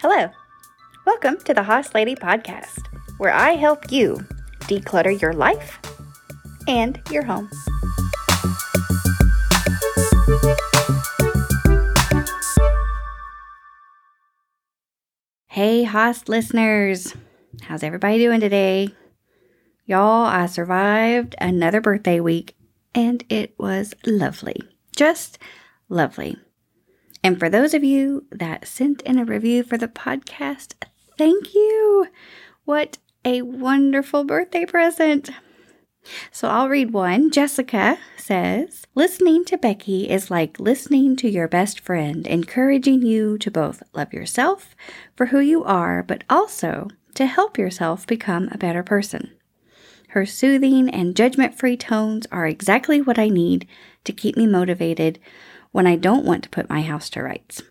Hello. Welcome to the Hoss Lady Podcast, where I help you declutter your life and your home. Hey, Hoss listeners. How's everybody doing today? Y'all, I survived another birthday week and it was lovely. Just lovely. And for those of you that sent in a review for the podcast, thank you. What a wonderful birthday present. So I'll read one. Jessica says, Listening to Becky is like listening to your best friend, encouraging you to both love yourself for who you are, but also to help yourself become a better person. Her soothing and judgment free tones are exactly what I need to keep me motivated when I don't want to put my house to rights.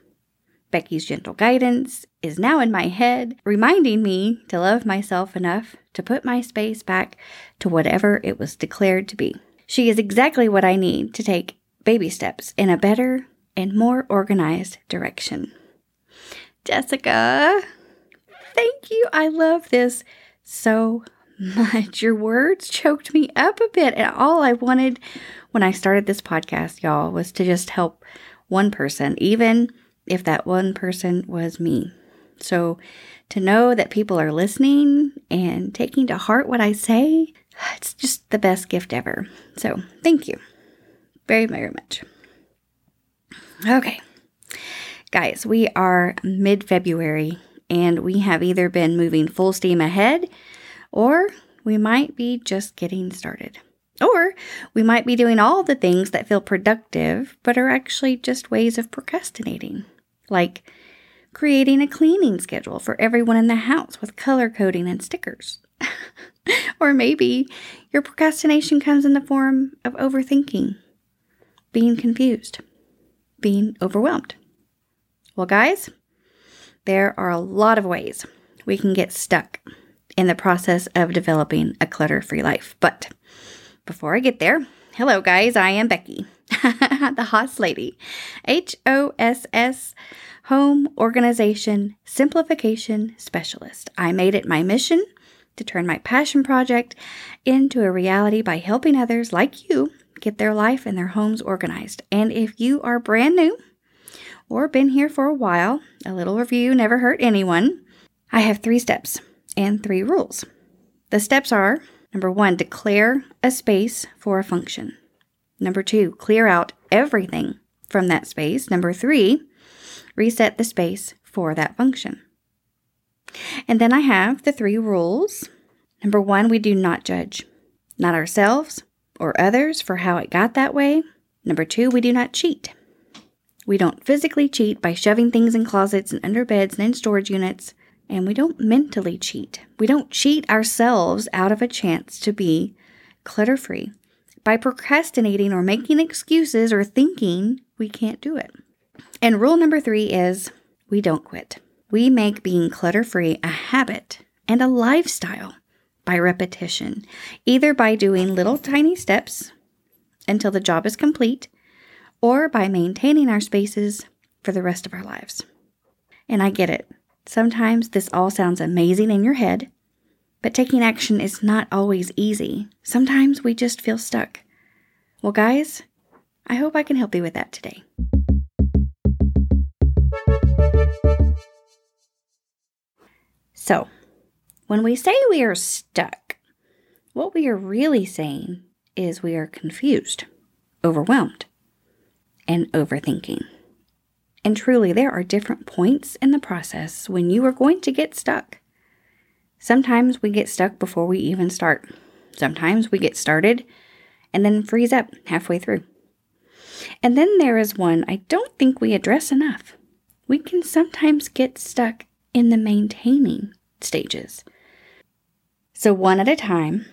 Becky's gentle guidance is now in my head, reminding me to love myself enough to put my space back to whatever it was declared to be. She is exactly what I need to take baby steps in a better and more organized direction. Jessica, thank you. I love this so much. Your words choked me up a bit. And all I wanted when I started this podcast, y'all, was to just help one person, even if that one person was me. So to know that people are listening and taking to heart what I say, it's just the best gift ever. So thank you very, very much. Okay. Guys, we are mid February and we have either been moving full steam ahead or we might be just getting started. Or we might be doing all the things that feel productive but are actually just ways of procrastinating, like creating a cleaning schedule for everyone in the house with color coding and stickers. or maybe your procrastination comes in the form of overthinking, being confused, being overwhelmed. Well, guys, there are a lot of ways we can get stuck in the process of developing a clutter free life. But before I get there, hello guys, I am Becky, the Hoss Lady, H O S S Home Organization Simplification Specialist. I made it my mission to turn my passion project into a reality by helping others like you get their life and their homes organized. And if you are brand new or been here for a while, a little review never hurt anyone. I have three steps and three rules. The steps are number one, declare a space for a function. Number two, clear out everything from that space. Number three, reset the space for that function. And then I have the three rules. Number one, we do not judge, not ourselves or others for how it got that way. Number two, we do not cheat. We don't physically cheat by shoving things in closets and under beds and in storage units and we don't mentally cheat. We don't cheat ourselves out of a chance to be clutter free by procrastinating or making excuses or thinking we can't do it. And rule number three is we don't quit. We make being clutter free a habit and a lifestyle by repetition, either by doing little tiny steps until the job is complete or by maintaining our spaces for the rest of our lives. And I get it. Sometimes this all sounds amazing in your head, but taking action is not always easy. Sometimes we just feel stuck. Well, guys, I hope I can help you with that today. So, when we say we are stuck, what we are really saying is we are confused, overwhelmed, and overthinking. And truly, there are different points in the process when you are going to get stuck. Sometimes we get stuck before we even start. Sometimes we get started and then freeze up halfway through. And then there is one I don't think we address enough. We can sometimes get stuck in the maintaining stages. So, one at a time,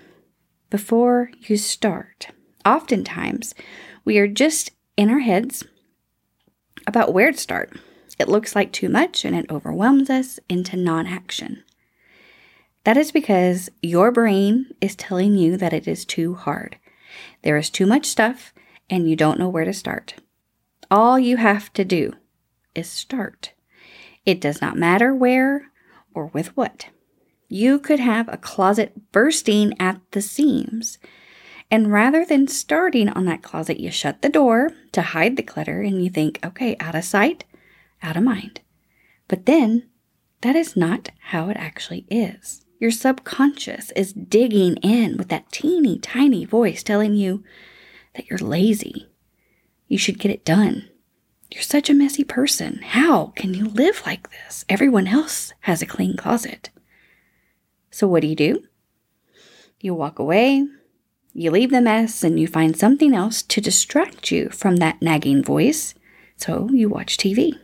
before you start, oftentimes we are just in our heads about where to start. It looks like too much and it overwhelms us into non action. That is because your brain is telling you that it is too hard. There is too much stuff and you don't know where to start. All you have to do is start. It does not matter where or with what. You could have a closet bursting at the seams. And rather than starting on that closet, you shut the door to hide the clutter and you think, okay, out of sight, out of mind. But then that is not how it actually is. Your subconscious is digging in with that teeny tiny voice telling you that you're lazy. You should get it done. You're such a messy person. How can you live like this? Everyone else has a clean closet. So, what do you do? You walk away, you leave the mess, and you find something else to distract you from that nagging voice. So, you watch TV.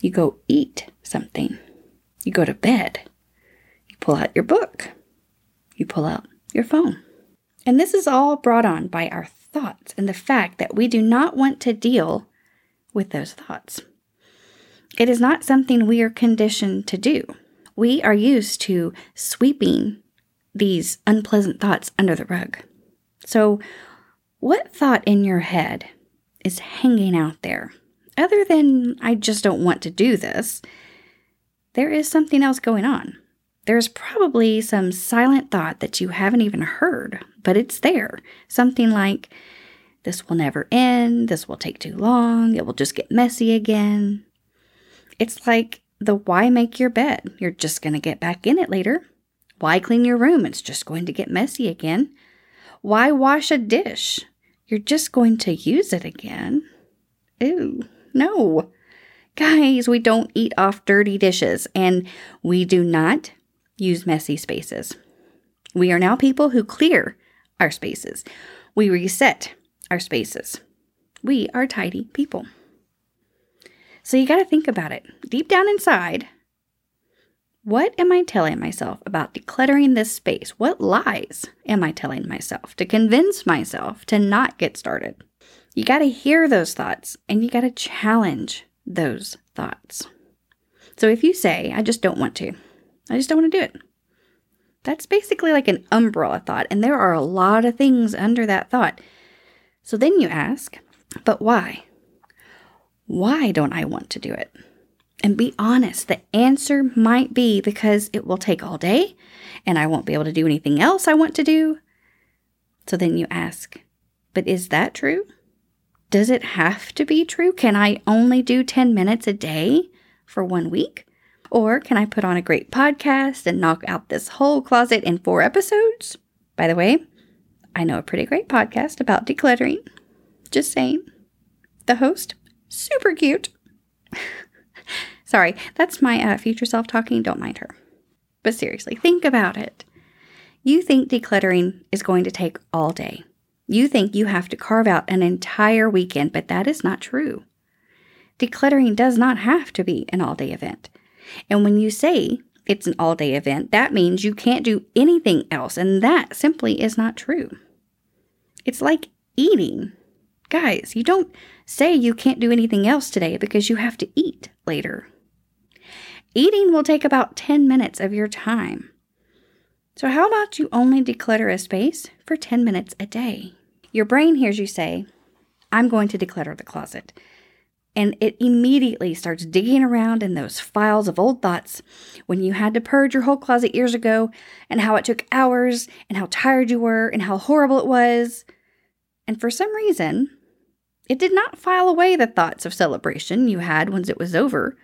You go eat something. You go to bed. You pull out your book. You pull out your phone. And this is all brought on by our thoughts and the fact that we do not want to deal with those thoughts. It is not something we are conditioned to do. We are used to sweeping these unpleasant thoughts under the rug. So, what thought in your head is hanging out there? Other than, I just don't want to do this, there is something else going on. There's probably some silent thought that you haven't even heard, but it's there. Something like, this will never end, this will take too long, it will just get messy again. It's like the why make your bed? You're just going to get back in it later. Why clean your room? It's just going to get messy again. Why wash a dish? You're just going to use it again. Ew, no. Guys, we don't eat off dirty dishes and we do not use messy spaces. We are now people who clear our spaces. We reset our spaces. We are tidy people. So you got to think about it. Deep down inside, what am I telling myself about decluttering this space? What lies am I telling myself to convince myself to not get started? You got to hear those thoughts and you got to challenge those thoughts. So if you say, I just don't want to, I just don't want to do it, that's basically like an umbrella thought, and there are a lot of things under that thought. So then you ask, but why? Why don't I want to do it? And be honest, the answer might be because it will take all day and I won't be able to do anything else I want to do. So then you ask, but is that true? Does it have to be true? Can I only do 10 minutes a day for one week? Or can I put on a great podcast and knock out this whole closet in four episodes? By the way, I know a pretty great podcast about decluttering. Just saying. The host, super cute. Sorry, that's my uh, future self talking. Don't mind her. But seriously, think about it. You think decluttering is going to take all day. You think you have to carve out an entire weekend, but that is not true. Decluttering does not have to be an all day event. And when you say it's an all day event, that means you can't do anything else, and that simply is not true. It's like eating. Guys, you don't say you can't do anything else today because you have to eat later. Eating will take about 10 minutes of your time. So, how about you only declutter a space for 10 minutes a day? Your brain hears you say, I'm going to declutter the closet. And it immediately starts digging around in those files of old thoughts when you had to purge your whole closet years ago, and how it took hours, and how tired you were, and how horrible it was. And for some reason, it did not file away the thoughts of celebration you had once it was over.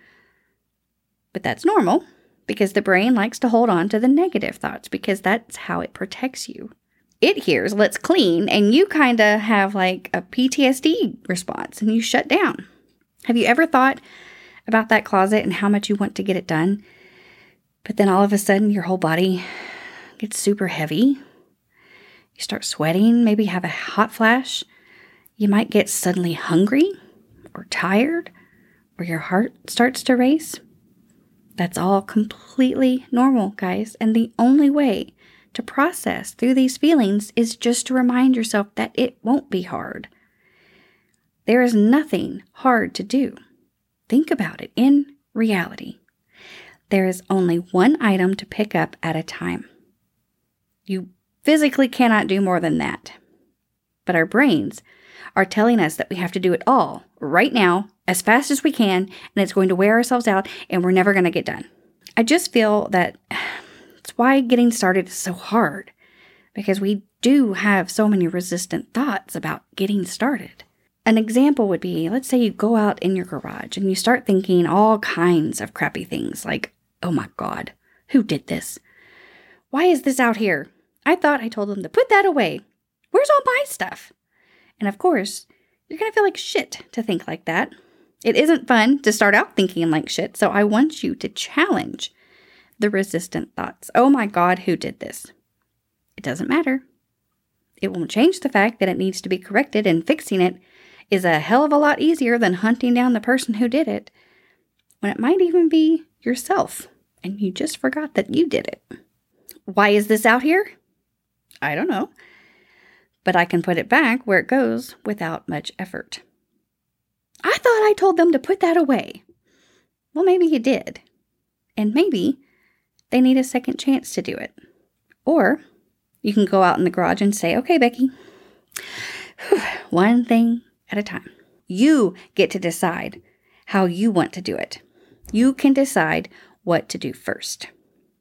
But that's normal because the brain likes to hold on to the negative thoughts because that's how it protects you. It hears, let's clean, and you kind of have like a PTSD response and you shut down. Have you ever thought about that closet and how much you want to get it done? But then all of a sudden, your whole body gets super heavy. You start sweating, maybe have a hot flash. You might get suddenly hungry or tired, or your heart starts to race. That's all completely normal, guys. And the only way to process through these feelings is just to remind yourself that it won't be hard. There is nothing hard to do. Think about it in reality. There is only one item to pick up at a time. You physically cannot do more than that. But our brains are telling us that we have to do it all right now, as fast as we can, and it's going to wear ourselves out, and we're never going to get done. I just feel that it's why getting started is so hard because we do have so many resistant thoughts about getting started. An example would be let's say you go out in your garage and you start thinking all kinds of crappy things like, oh my God, who did this? Why is this out here? I thought I told them to put that away. Where's all my stuff? And of course, you're going to feel like shit to think like that. It isn't fun to start out thinking like shit, so I want you to challenge the resistant thoughts. Oh my God, who did this? It doesn't matter. It won't change the fact that it needs to be corrected, and fixing it is a hell of a lot easier than hunting down the person who did it when it might even be yourself and you just forgot that you did it. Why is this out here? I don't know. But I can put it back where it goes without much effort. I thought I told them to put that away. Well, maybe you did. And maybe they need a second chance to do it. Or you can go out in the garage and say, okay, Becky, one thing at a time. You get to decide how you want to do it. You can decide what to do first.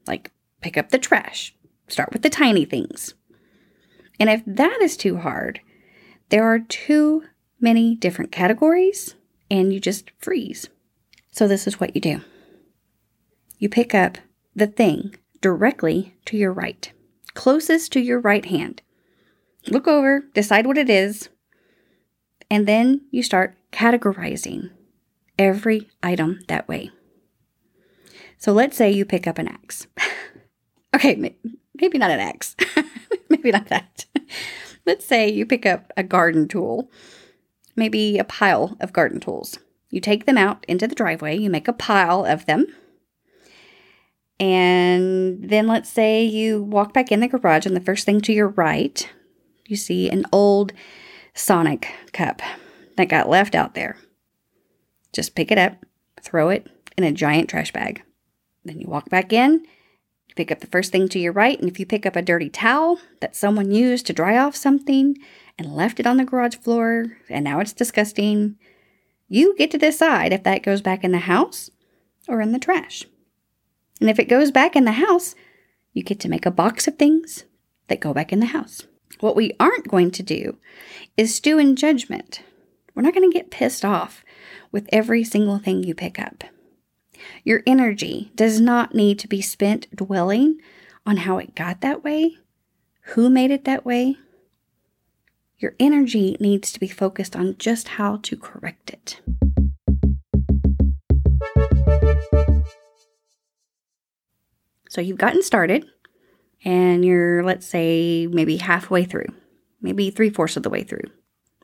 Like pick up the trash, start with the tiny things. And if that is too hard, there are too many different categories and you just freeze. So, this is what you do you pick up the thing directly to your right, closest to your right hand. Look over, decide what it is, and then you start categorizing every item that way. So let's say you pick up an axe. okay, maybe not an axe. maybe not that. let's say you pick up a garden tool, maybe a pile of garden tools. You take them out into the driveway, you make a pile of them. And then let's say you walk back in the garage, and the first thing to your right, you see an old Sonic cup that got left out there. Just pick it up, throw it in a giant trash bag. Then you walk back in, pick up the first thing to your right, and if you pick up a dirty towel that someone used to dry off something and left it on the garage floor, and now it's disgusting, you get to decide if that goes back in the house or in the trash. And if it goes back in the house, you get to make a box of things that go back in the house. What we aren't going to do is stew in judgment. We're not going to get pissed off with every single thing you pick up. Your energy does not need to be spent dwelling on how it got that way, who made it that way. Your energy needs to be focused on just how to correct it. So you've gotten started and you're, let's say, maybe halfway through, maybe three fourths of the way through.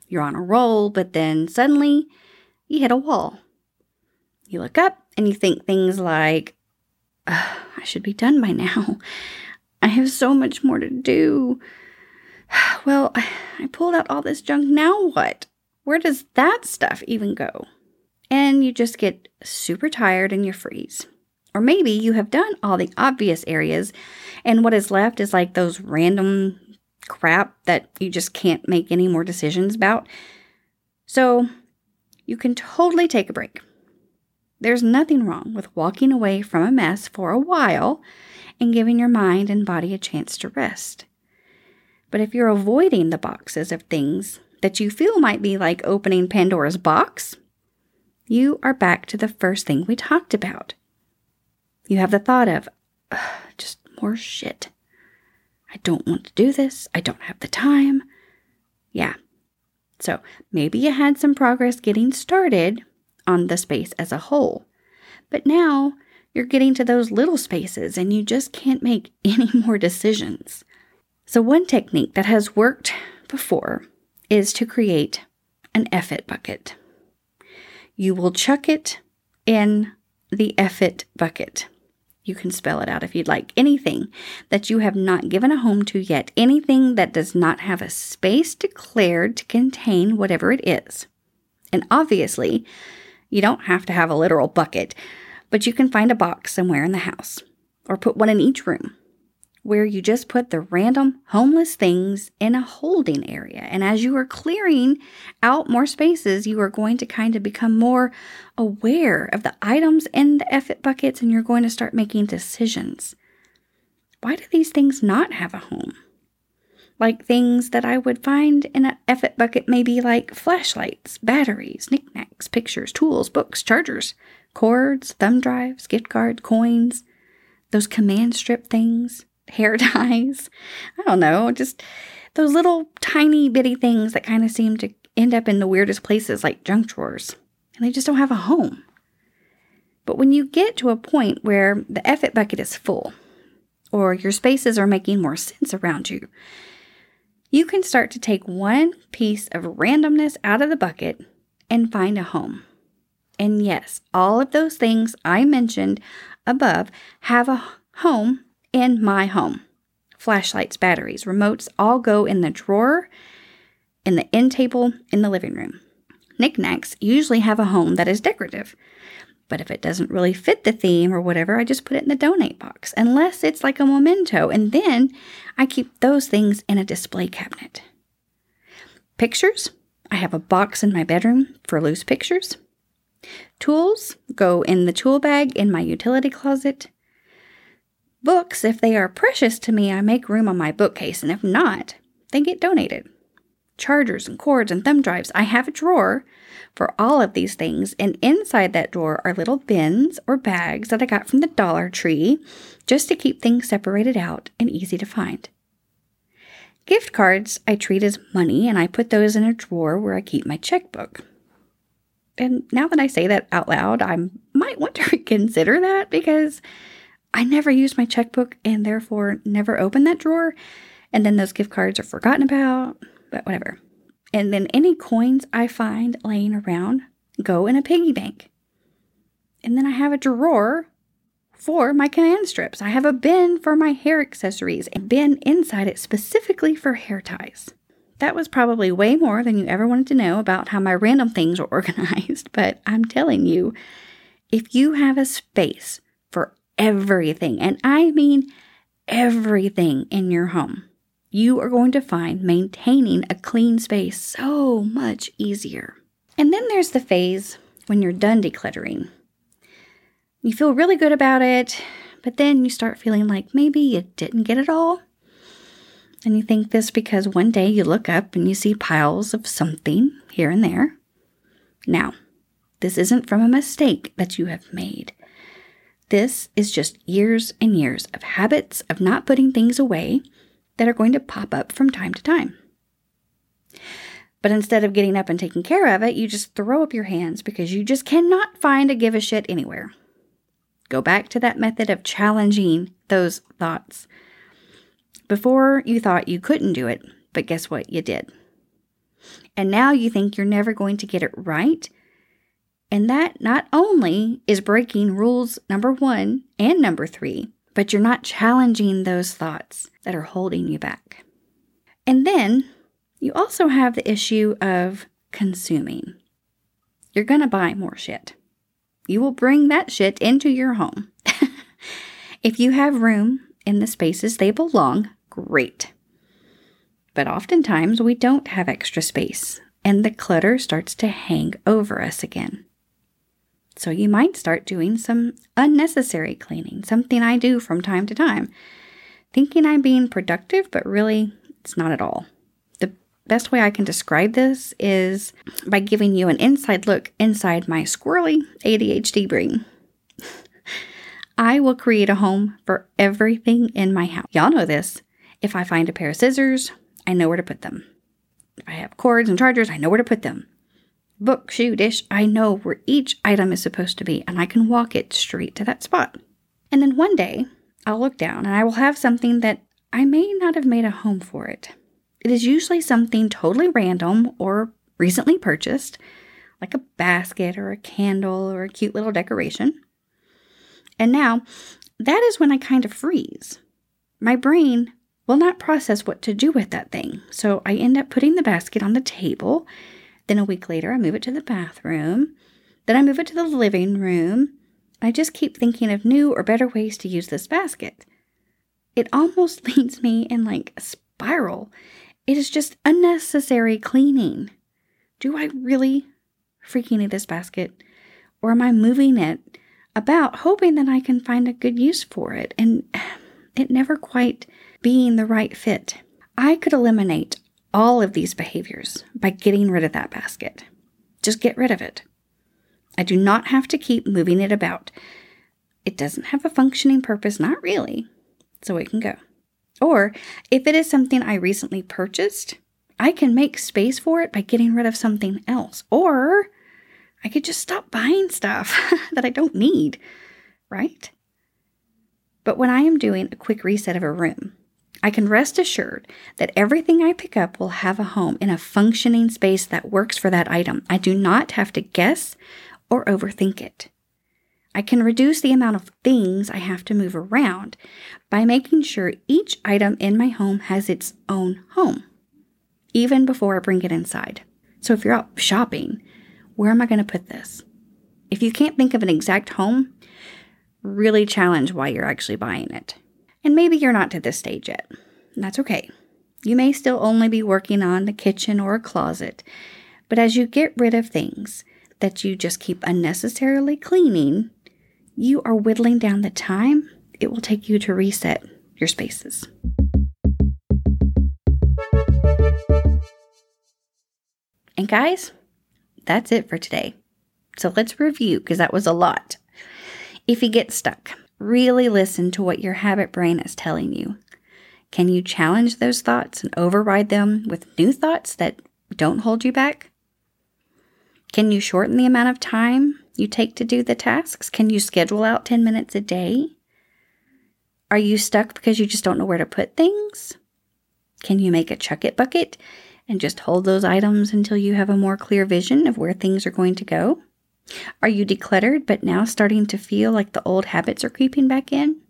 You're on a roll, but then suddenly you hit a wall. You look up and you think things like, I should be done by now. I have so much more to do. Well, I pulled out all this junk. Now what? Where does that stuff even go? And you just get super tired and you freeze. Or maybe you have done all the obvious areas, and what is left is like those random crap that you just can't make any more decisions about. So you can totally take a break. There's nothing wrong with walking away from a mess for a while and giving your mind and body a chance to rest. But if you're avoiding the boxes of things that you feel might be like opening Pandora's box, you are back to the first thing we talked about. You have the thought of, just more shit. I don't want to do this. I don't have the time. Yeah. So maybe you had some progress getting started, on the space as a whole. But now you're getting to those little spaces and you just can't make any more decisions. So, one technique that has worked before is to create an it bucket. You will chuck it in the it bucket. You can spell it out if you'd like. Anything that you have not given a home to yet, anything that does not have a space declared to contain whatever it is. And obviously, you don't have to have a literal bucket, but you can find a box somewhere in the house or put one in each room. Where you just put the random homeless things in a holding area. And as you are clearing out more spaces, you are going to kind of become more aware of the items in the effort buckets and you're going to start making decisions. Why do these things not have a home? Like things that I would find in an effort bucket, maybe like flashlights, batteries, knickknacks, pictures, tools, books, chargers, cords, thumb drives, gift cards, coins, those command strip things, hair ties. I don't know, just those little tiny bitty things that kind of seem to end up in the weirdest places like junk drawers. And they just don't have a home. But when you get to a point where the effort bucket is full, or your spaces are making more sense around you, you can start to take one piece of randomness out of the bucket and find a home. And yes, all of those things I mentioned above have a home in my home. Flashlights, batteries, remotes all go in the drawer, in the end table, in the living room. Knickknacks usually have a home that is decorative. But if it doesn't really fit the theme or whatever, I just put it in the donate box, unless it's like a memento, and then I keep those things in a display cabinet. Pictures, I have a box in my bedroom for loose pictures. Tools go in the tool bag in my utility closet. Books, if they are precious to me, I make room on my bookcase, and if not, they get donated. Chargers and cords and thumb drives, I have a drawer for all of these things, and inside that drawer are little bins or bags that I got from the Dollar Tree just to keep things separated out and easy to find. Gift cards I treat as money, and I put those in a drawer where I keep my checkbook. And now that I say that out loud, I might want to reconsider that because I never use my checkbook and therefore never open that drawer. And then those gift cards are forgotten about, but whatever. And then any coins I find laying around go in a piggy bank. And then I have a drawer for my command strips. I have a bin for my hair accessories and bin inside it specifically for hair ties. That was probably way more than you ever wanted to know about how my random things are organized, but I'm telling you, if you have a space everything, and I mean everything in your home, you are going to find maintaining a clean space so much easier. And then there's the phase when you're done decluttering. You feel really good about it, but then you start feeling like maybe you didn't get it all. And you think this because one day you look up and you see piles of something here and there. Now, this isn't from a mistake that you have made. This is just years and years of habits of not putting things away that are going to pop up from time to time. But instead of getting up and taking care of it, you just throw up your hands because you just cannot find a give a shit anywhere. Go back to that method of challenging those thoughts. Before you thought you couldn't do it, but guess what? You did. And now you think you're never going to get it right. And that not only is breaking rules number one and number three, but you're not challenging those thoughts that are holding you back. And then you also have the issue of consuming. You're going to buy more shit. You will bring that shit into your home. if you have room in the spaces they belong, great. But oftentimes we don't have extra space, and the clutter starts to hang over us again. So you might start doing some unnecessary cleaning, something I do from time to time, thinking I'm being productive, but really it's not at all. The best way I can describe this is by giving you an inside look inside my squirrely ADHD brain. I will create a home for everything in my house. Y'all know this. If I find a pair of scissors, I know where to put them. If I have cords and chargers, I know where to put them book, shoe, dish, I know where each item is supposed to be and I can walk it straight to that spot. And then one day, I'll look down and I will have something that I may not have made a home for it. It is usually something totally random or recently purchased, like a basket or a candle or a cute little decoration. And now, that is when I kind of freeze. My brain will not process what to do with that thing, so I end up putting the basket on the table then a week later, I move it to the bathroom. Then I move it to the living room. I just keep thinking of new or better ways to use this basket. it almost leads me in like a spiral. It is just unnecessary cleaning. Do I really freaking need this basket? Or am I moving it about hoping that I can find a good use for it and it never quite being the right fit? I could eliminate all of these behaviors by getting rid of that basket. Just get rid of it. I do not have to keep moving it about. It doesn't have a functioning purpose, not really, so it can go. Or if it is something I recently purchased, I can make space for it by getting rid of something else. Or I could just stop buying stuff that I don't need, right? But when I am doing a quick reset of a room, I can rest assured that everything I pick up will have a home in a functioning space that works for that item. I do not have to guess or overthink it. I can reduce the amount of things I have to move around by making sure each item in my home has its own home, even before I bring it inside. So if you're out shopping, where am I going to put this? If you can't think of an exact home, really challenge why you're actually buying it. And maybe you're not to this stage yet. That's okay. You may still only be working on the kitchen or a closet, but as you get rid of things that you just keep unnecessarily cleaning, you are whittling down the time it will take you to reset your spaces. And guys, that's it for today. So let's review because that was a lot. If you get stuck, really listen to what your habit brain is telling you. Can you challenge those thoughts and override them with new thoughts that don't hold you back? Can you shorten the amount of time you take to do the tasks? Can you schedule out 10 minutes a day? Are you stuck because you just don't know where to put things? Can you make a chuck it bucket and just hold those items until you have a more clear vision of where things are going to go? Are you decluttered but now starting to feel like the old habits are creeping back in?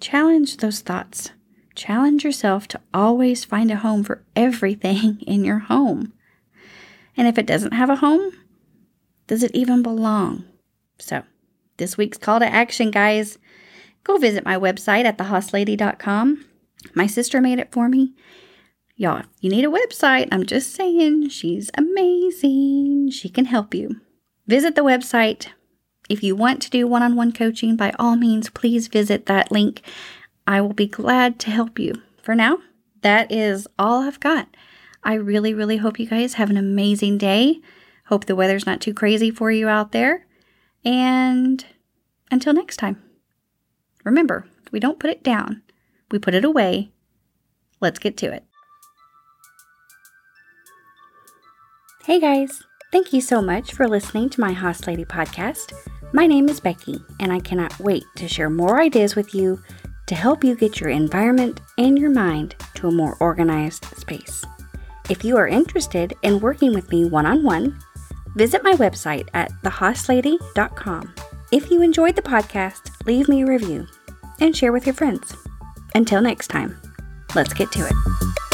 Challenge those thoughts. Challenge yourself to always find a home for everything in your home. And if it doesn't have a home, does it even belong? So, this week's call to action, guys go visit my website at thehosslady.com. My sister made it for me. Y'all, if you need a website. I'm just saying, she's amazing. She can help you. Visit the website. If you want to do one on one coaching, by all means, please visit that link. I will be glad to help you. For now, that is all I've got. I really, really hope you guys have an amazing day. Hope the weather's not too crazy for you out there. And until next time, remember, we don't put it down, we put it away. Let's get to it. Hey guys, thank you so much for listening to my Hoss Lady podcast. My name is Becky, and I cannot wait to share more ideas with you to help you get your environment and your mind to a more organized space. If you are interested in working with me one on one, Visit my website at thehosslady.com. If you enjoyed the podcast, leave me a review and share with your friends. Until next time, let's get to it.